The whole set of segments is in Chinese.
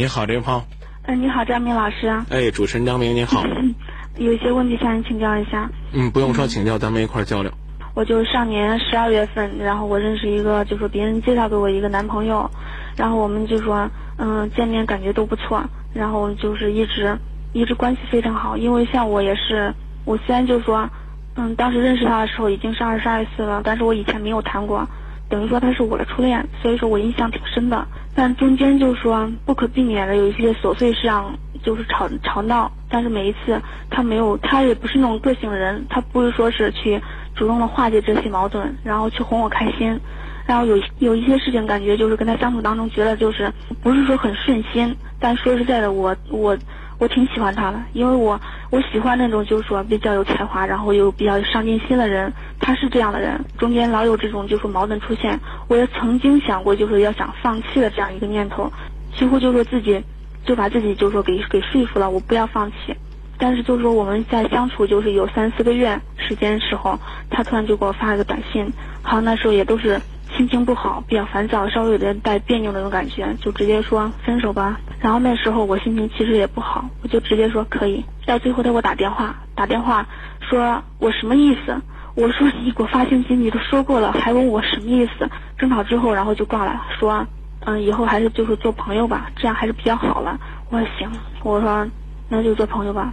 你好，这位朋友。嗯，你好，张明老师。哎，主持人张明，你好。有一些问题向您请教一下。嗯，不用说请教，咱们一块儿交流。我就上年十二月份，然后我认识一个，就说别人介绍给我一个男朋友，然后我们就说，嗯，见面感觉都不错，然后就是一直一直关系非常好。因为像我也是，我虽然就说，嗯，当时认识他的时候已经是二十二岁了，但是我以前没有谈过，等于说他是我的初恋，所以说我印象挺深的。但中间就说不可避免的有一些琐碎事上就是吵吵闹，但是每一次他没有，他也不是那种个性的人，他不会说是去主动的化解这些矛盾，然后去哄我开心，然后有有一些事情感觉就是跟他相处当中觉得就是不是说很顺心，但说实在的，我我我挺喜欢他的，因为我我喜欢那种就是说比较有才华，然后又比较有上进心的人。他是这样的人，中间老有这种就是矛盾出现。我也曾经想过，就是要想放弃的这样一个念头，几乎就是说自己就把自己就说给给说服了，我不要放弃。但是就是说我们在相处就是有三四个月时间的时候，他突然就给我发了个短信，好像那时候也都是心情不好，比较烦躁，稍微有点带别扭那种感觉，就直接说分手吧。然后那时候我心情其实也不好，我就直接说可以。到最后他给我打电话，打电话说我什么意思？我说你给我发信息，你都说过了，还问我什么意思？争吵之后，然后就挂了，说，嗯，以后还是就是做朋友吧，这样还是比较好了。我说行，我说那就做朋友吧。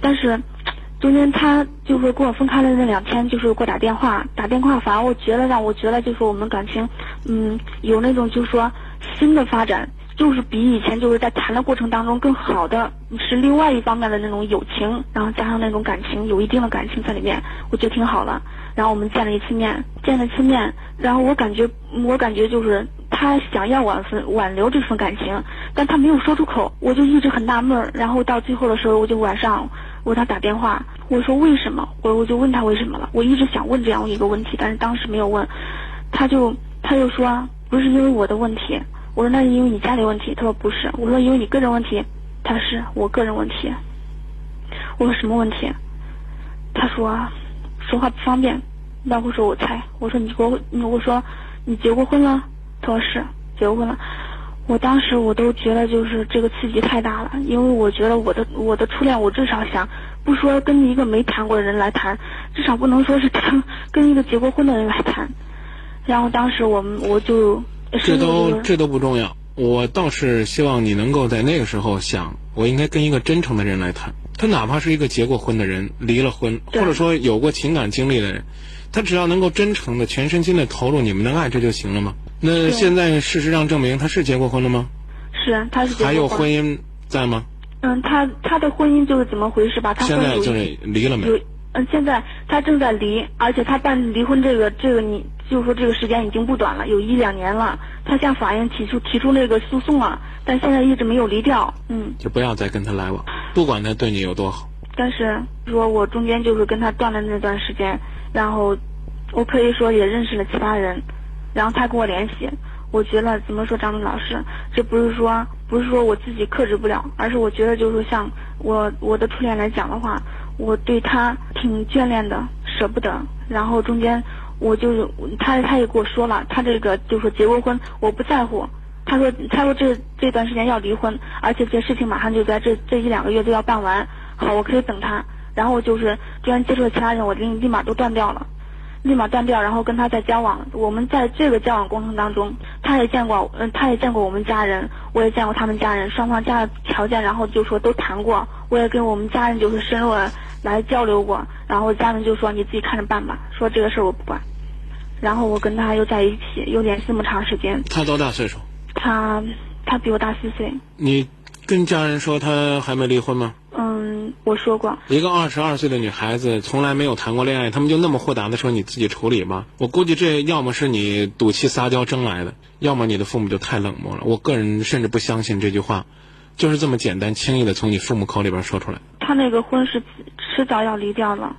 但是中间他就是跟我分开的那两天，就是给我打电话，打电话，反而我觉得让我觉得就是我们感情，嗯，有那种就是说新的发展。就是比以前就是在谈的过程当中更好的是另外一方面的那种友情，然后加上那种感情，有一定的感情在里面，我觉得挺好的。然后我们见了一次面，见了一次面，然后我感觉我感觉就是他想要挽分挽留这份感情，但他没有说出口，我就一直很纳闷。然后到最后的时候，我就晚上我给他打电话，我说为什么？我我就问他为什么了。我一直想问这样一个问题，但是当时没有问，他就他就说不是因为我的问题。我说那是因为你家里问题，他说不是。我说因为你个人问题，他是我个人问题。我说什么问题？他说说话不方便。那我说我猜。我说你给我，我说你结过婚了？他说是结过婚了。我当时我都觉得就是这个刺激太大了，因为我觉得我的我的初恋，我至少想不说跟一个没谈过的人来谈，至少不能说是 跟跟一个结过婚的人来谈。然后当时我们我就。这都这都不重要，我倒是希望你能够在那个时候想，我应该跟一个真诚的人来谈。他哪怕是一个结过婚的人，离了婚，或者说有过情感经历的人，他只要能够真诚的、全身心的投入你们的爱，这就行了吗？那现在事实上证明他是结过婚了吗？是，他是还有婚姻在吗？嗯，他他的婚姻就是怎么回事吧？他现在就是离了没？嗯，现在他正在离，而且他办离婚这个这个，你就说这个时间已经不短了，有一两年了。他向法院提出提出那个诉讼了，但现在一直没有离掉。嗯，就不要再跟他来往，不管他对你有多好。但是说我中间就是跟他断了那段时间，然后我可以说也认识了其他人，然后他跟我联系。我觉得怎么说，张明老师，这不是说不是说我自己克制不了，而是我觉得就是说，像我我的初恋来讲的话。我对他挺眷恋的，舍不得。然后中间，我就是他他也跟我说了，他这个就说结过婚，我不在乎。他说他说这这段时间要离婚，而且这事情马上就在这这一两个月都要办完。好，我可以等他。然后就是居然接触了其他人，我立立马都断掉了，立马断掉。然后跟他在交往，我们在这个交往过程当中，他也见过，嗯，他也见过我们家人，我也见过他们家人，双方家的条件，然后就说都谈过。我也跟我们家人就是深入来交流过，然后家人就说你自己看着办吧，说这个事儿我不管。然后我跟他又在一起，又联系这么长时间。他多大岁数？他他比我大四岁。你跟家人说他还没离婚吗？嗯，我说过。一个二十二岁的女孩子从来没有谈过恋爱，他们就那么豁达的说你自己处理吧？我估计这要么是你赌气撒娇争来的，要么你的父母就太冷漠了。我个人甚至不相信这句话。就是这么简单轻易的从你父母口里边说出来。他那个婚是迟早要离掉了。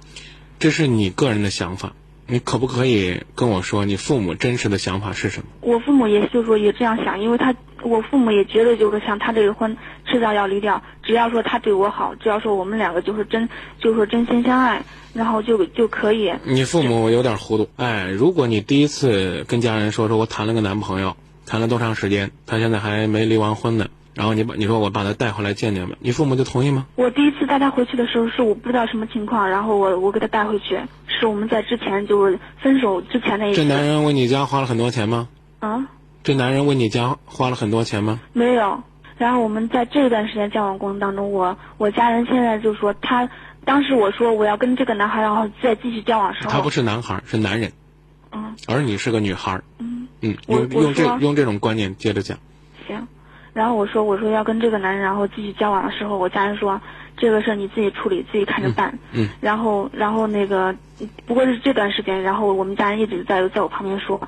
这是你个人的想法，你可不可以跟我说你父母真实的想法是什么？我父母也就说也这样想，因为他我父母也觉得就是像他这个婚迟早要离掉，只要说他对我好，只要说我们两个就是真就是说真心相爱，然后就就可以。你父母有点糊涂，哎，如果你第一次跟家人说说我谈了个男朋友，谈了多长时间，他现在还没离完婚呢。然后你把你说我把他带回来见见吧，你父母就同意吗？我第一次带他回去的时候是我不知道什么情况，然后我我给他带回去，是我们在之前就是分手之前那一次。这男人为你家花了很多钱吗？啊，这男人为你家花了很多钱吗？没有。然后我们在这段时间交往过程当中，我我家人现在就说他当时我说我要跟这个男孩然后再继续交往的时候，他不是男孩，是男人，嗯而你是个女孩。嗯嗯，我用用这用这种观念接着讲。行。然后我说我说要跟这个男人然后继续交往的时候，我家人说这个事儿你自己处理，自己看着办。嗯然后然后那个不过是这段时间，然后我们家人一直在在我旁边说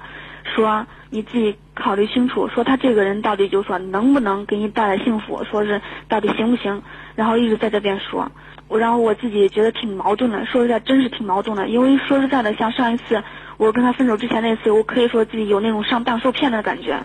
说你自己考虑清楚，说他这个人到底就说能不能给你带来幸福，说是到底行不行，然后一直在这边说。我然后我自己觉得挺矛盾的，说实在真是挺矛盾的，因为说实在的，像上一次我跟他分手之前那次，我可以说自己有那种上当受骗的感觉。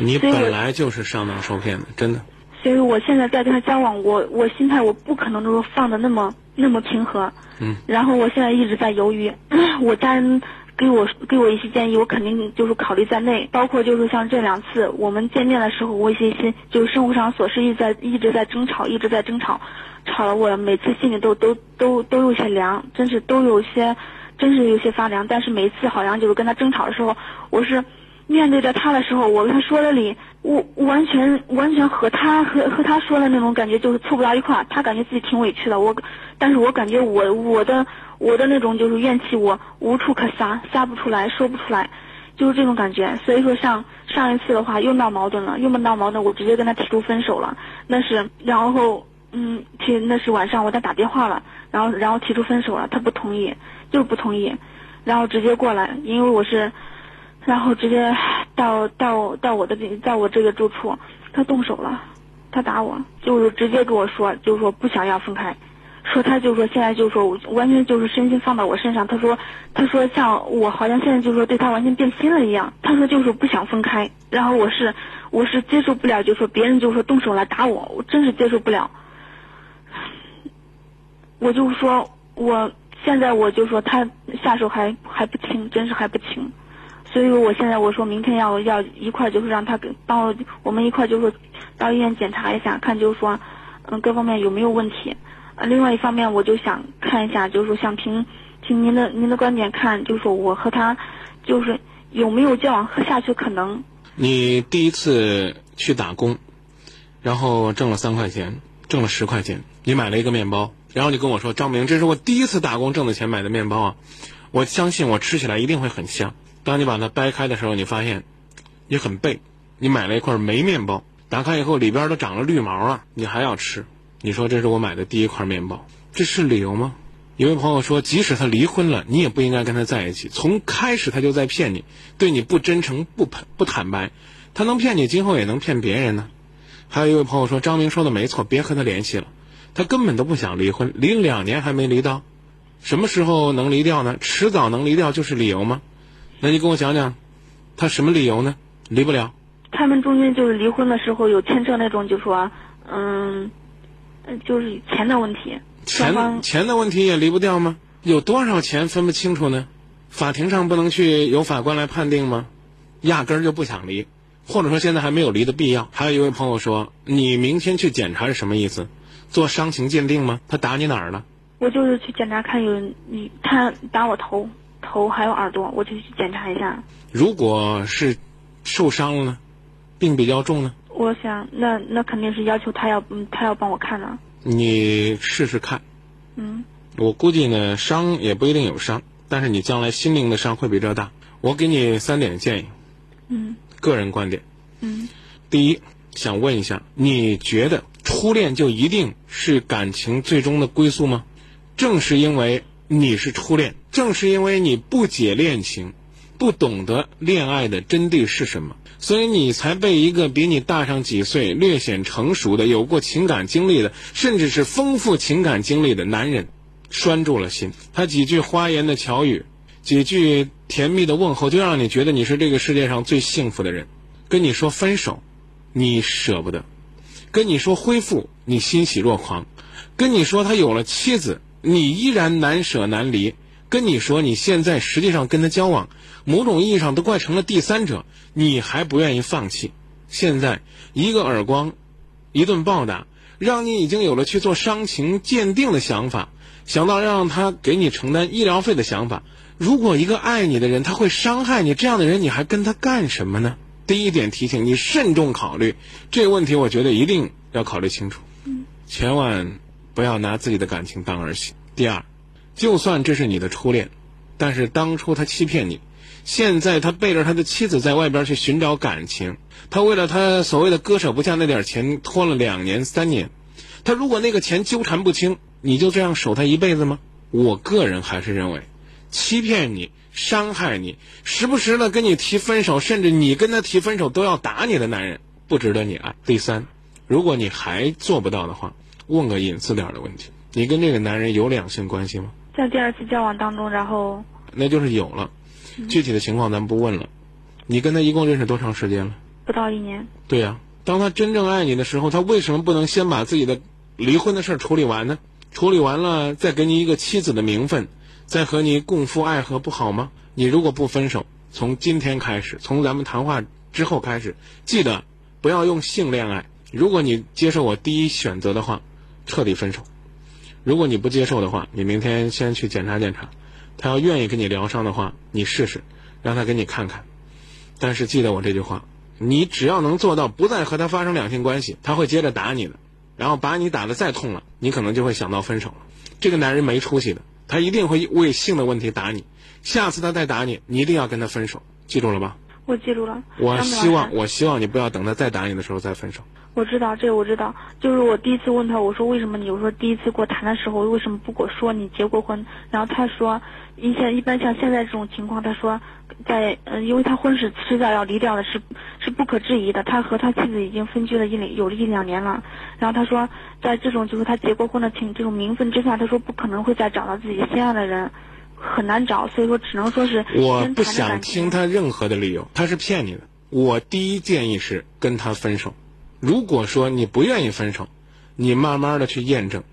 你本来就是上当受骗的，真的。所以我现在在跟他交往，我我心态我不可能就是放的那么那么平和。嗯。然后我现在一直在犹豫，我家人给我给我一些建议，我肯定就是考虑在内。包括就是像这两次我们见面的时候，我一些心就是生活上琐事一直在一直在争吵，一直在争吵，吵得我每次心里都都都都有些凉，真是都有些，真是有些发凉。但是每次好像就是跟他争吵的时候，我是。面对着他的时候，我跟他说的理，我完全完全和他和和他说的那种感觉就是凑不到一块儿。他感觉自己挺委屈的，我，但是我感觉我我的我的那种就是怨气，我无处可撒，撒不出来，说不出来，就是这种感觉。所以说像上一次的话又闹矛盾了，又闹矛盾，我直接跟他提出分手了。那是然后嗯提那是晚上我在打电话了，然后然后提出分手了，他不同意，就是不同意，然后直接过来，因为我是。然后直接到到到我的这在我这个住处，他动手了，他打我，就是直接跟我说，就是说不想要分开，说他就说现在就说完全就是身心放到我身上，他说他说像我好像现在就说对他完全变心了一样，他说就是不想分开，然后我是我是接受不了，就说别人就说动手来打我，我真是接受不了，我就说我现在我就说他下手还还不轻，真是还不轻。所以说，我现在我说明天要要一块，就是让他给帮我，我们一块就是到医院检查一下，看就是说，嗯，各方面有没有问题。呃，另外一方面，我就想看一下，就是说，想凭凭您的您的观点看，就是说我和他，就是有没有交往和下去可能。你第一次去打工，然后挣了三块钱，挣了十块钱，你买了一个面包，然后你跟我说：“张明，这是我第一次打工挣的钱买的面包啊，我相信我吃起来一定会很香。”当你把它掰开的时候，你发现你很背，你买了一块霉面包，打开以后里边都长了绿毛了，你还要吃？你说这是我买的第一块面包，这是理由吗？有位朋友说，即使他离婚了，你也不应该跟他在一起。从开始他就在骗你，对你不真诚、不不坦白，他能骗你，今后也能骗别人呢。还有一位朋友说，张明说的没错，别和他联系了，他根本都不想离婚，离两年还没离到，什么时候能离掉呢？迟早能离掉就是理由吗？那你跟我讲讲，他什么理由呢？离不了。他们中间就是离婚的时候有牵扯那种，就说，嗯，就是钱的问题。钱钱的问题也离不掉吗？有多少钱分不清楚呢？法庭上不能去由法官来判定吗？压根儿就不想离，或者说现在还没有离的必要。还有一位朋友说，你明天去检查是什么意思？做伤情鉴定吗？他打你哪儿了？我就是去检查看有你，他打我头。头还有耳朵，我就去检查一下。如果是受伤了呢，病比较重呢？我想，那那肯定是要求他要，嗯，他要帮我看呢。你试试看。嗯。我估计呢，伤也不一定有伤，但是你将来心灵的伤会比这大。我给你三点建议。嗯。个人观点。嗯。第一，想问一下，你觉得初恋就一定是感情最终的归宿吗？正是因为。你是初恋，正是因为你不解恋情，不懂得恋爱的真谛是什么，所以你才被一个比你大上几岁、略显成熟的、有过情感经历的，甚至是丰富情感经历的男人拴住了心。他几句花言的巧语，几句甜蜜的问候，就让你觉得你是这个世界上最幸福的人。跟你说分手，你舍不得；跟你说恢复，你欣喜若狂；跟你说他有了妻子。你依然难舍难离，跟你说你现在实际上跟他交往，某种意义上都快成了第三者，你还不愿意放弃。现在一个耳光，一顿暴打，让你已经有了去做伤情鉴定的想法，想到让他给你承担医疗费的想法。如果一个爱你的人他会伤害你，这样的人你还跟他干什么呢？第一点提醒你慎重考虑这个问题，我觉得一定要考虑清楚，千万不要拿自己的感情当儿戏。第二，就算这是你的初恋，但是当初他欺骗你。现在他背着他的妻子在外边去寻找感情，他为了他所谓的割舍不下那点钱，拖了两年三年。他如果那个钱纠缠不清，你就这样守他一辈子吗？我个人还是认为，欺骗你、伤害你、时不时的跟你提分手，甚至你跟他提分手都要打你的男人，不值得你爱。第三，如果你还做不到的话，问个隐私点的问题：你跟这个男人有两性关系吗？在第二次交往当中，然后那就是有了。具体的情况咱不问了，你跟他一共认识多长时间了？不到一年。对呀，当他真正爱你的时候，他为什么不能先把自己的离婚的事儿处理完呢？处理完了再给你一个妻子的名分，再和你共赴爱河，不好吗？你如果不分手，从今天开始，从咱们谈话之后开始，记得不要用性恋爱。如果你接受我第一选择的话，彻底分手；如果你不接受的话，你明天先去检查检查。他要愿意跟你疗伤的话，你试试，让他给你看看。但是记得我这句话，你只要能做到不再和他发生两性关系，他会接着打你的，然后把你打得再痛了，你可能就会想到分手了。这个男人没出息的，他一定会为性的问题打你。下次他再打你，你一定要跟他分手，记住了吧？我记住了。我希望，我希望你不要等他再打你的时候再分手。我知道这个，我知道。就是我第一次问他，我说为什么你？我说第一次跟我谈的时候，为什么不跟我说你结过婚？然后他说。一些一般像现在这种情况，他说，在嗯，因为他婚是迟早要离掉的，是是不可质疑的。他和他妻子已经分居了一两有一两年了。然后他说，在这种就是他结过婚的情这种名分之下，他说不可能会再找到自己心爱的人，很难找。所以说，只能说是我不想听他任何的理由，他是骗你的。我第一建议是跟他分手。如果说你不愿意分手，你慢慢的去验证，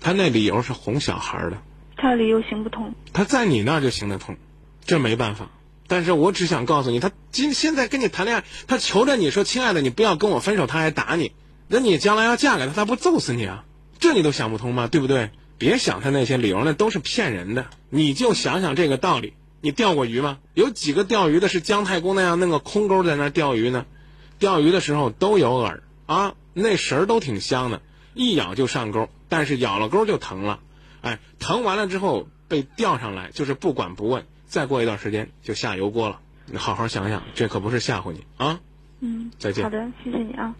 他那理由是哄小孩的。他的理由行不通，他在你那儿就行得通，这没办法。但是我只想告诉你，他今现在跟你谈恋爱，他求着你说：“亲爱的，你不要跟我分手。”他还打你，那你将来要嫁给他，他不揍死你啊？这你都想不通吗？对不对？别想他那些理由，那都是骗人的。你就想想这个道理。你钓过鱼吗？有几个钓鱼的是姜太公那样弄个空钩在那钓鱼呢？钓鱼的时候都有饵啊，那食儿都挺香的，一咬就上钩，但是咬了钩就疼了。哎，疼完了之后被钓上来，就是不管不问，再过一段时间就下油锅了。你好好想想，这可不是吓唬你啊。嗯，再见。好的，谢谢你啊。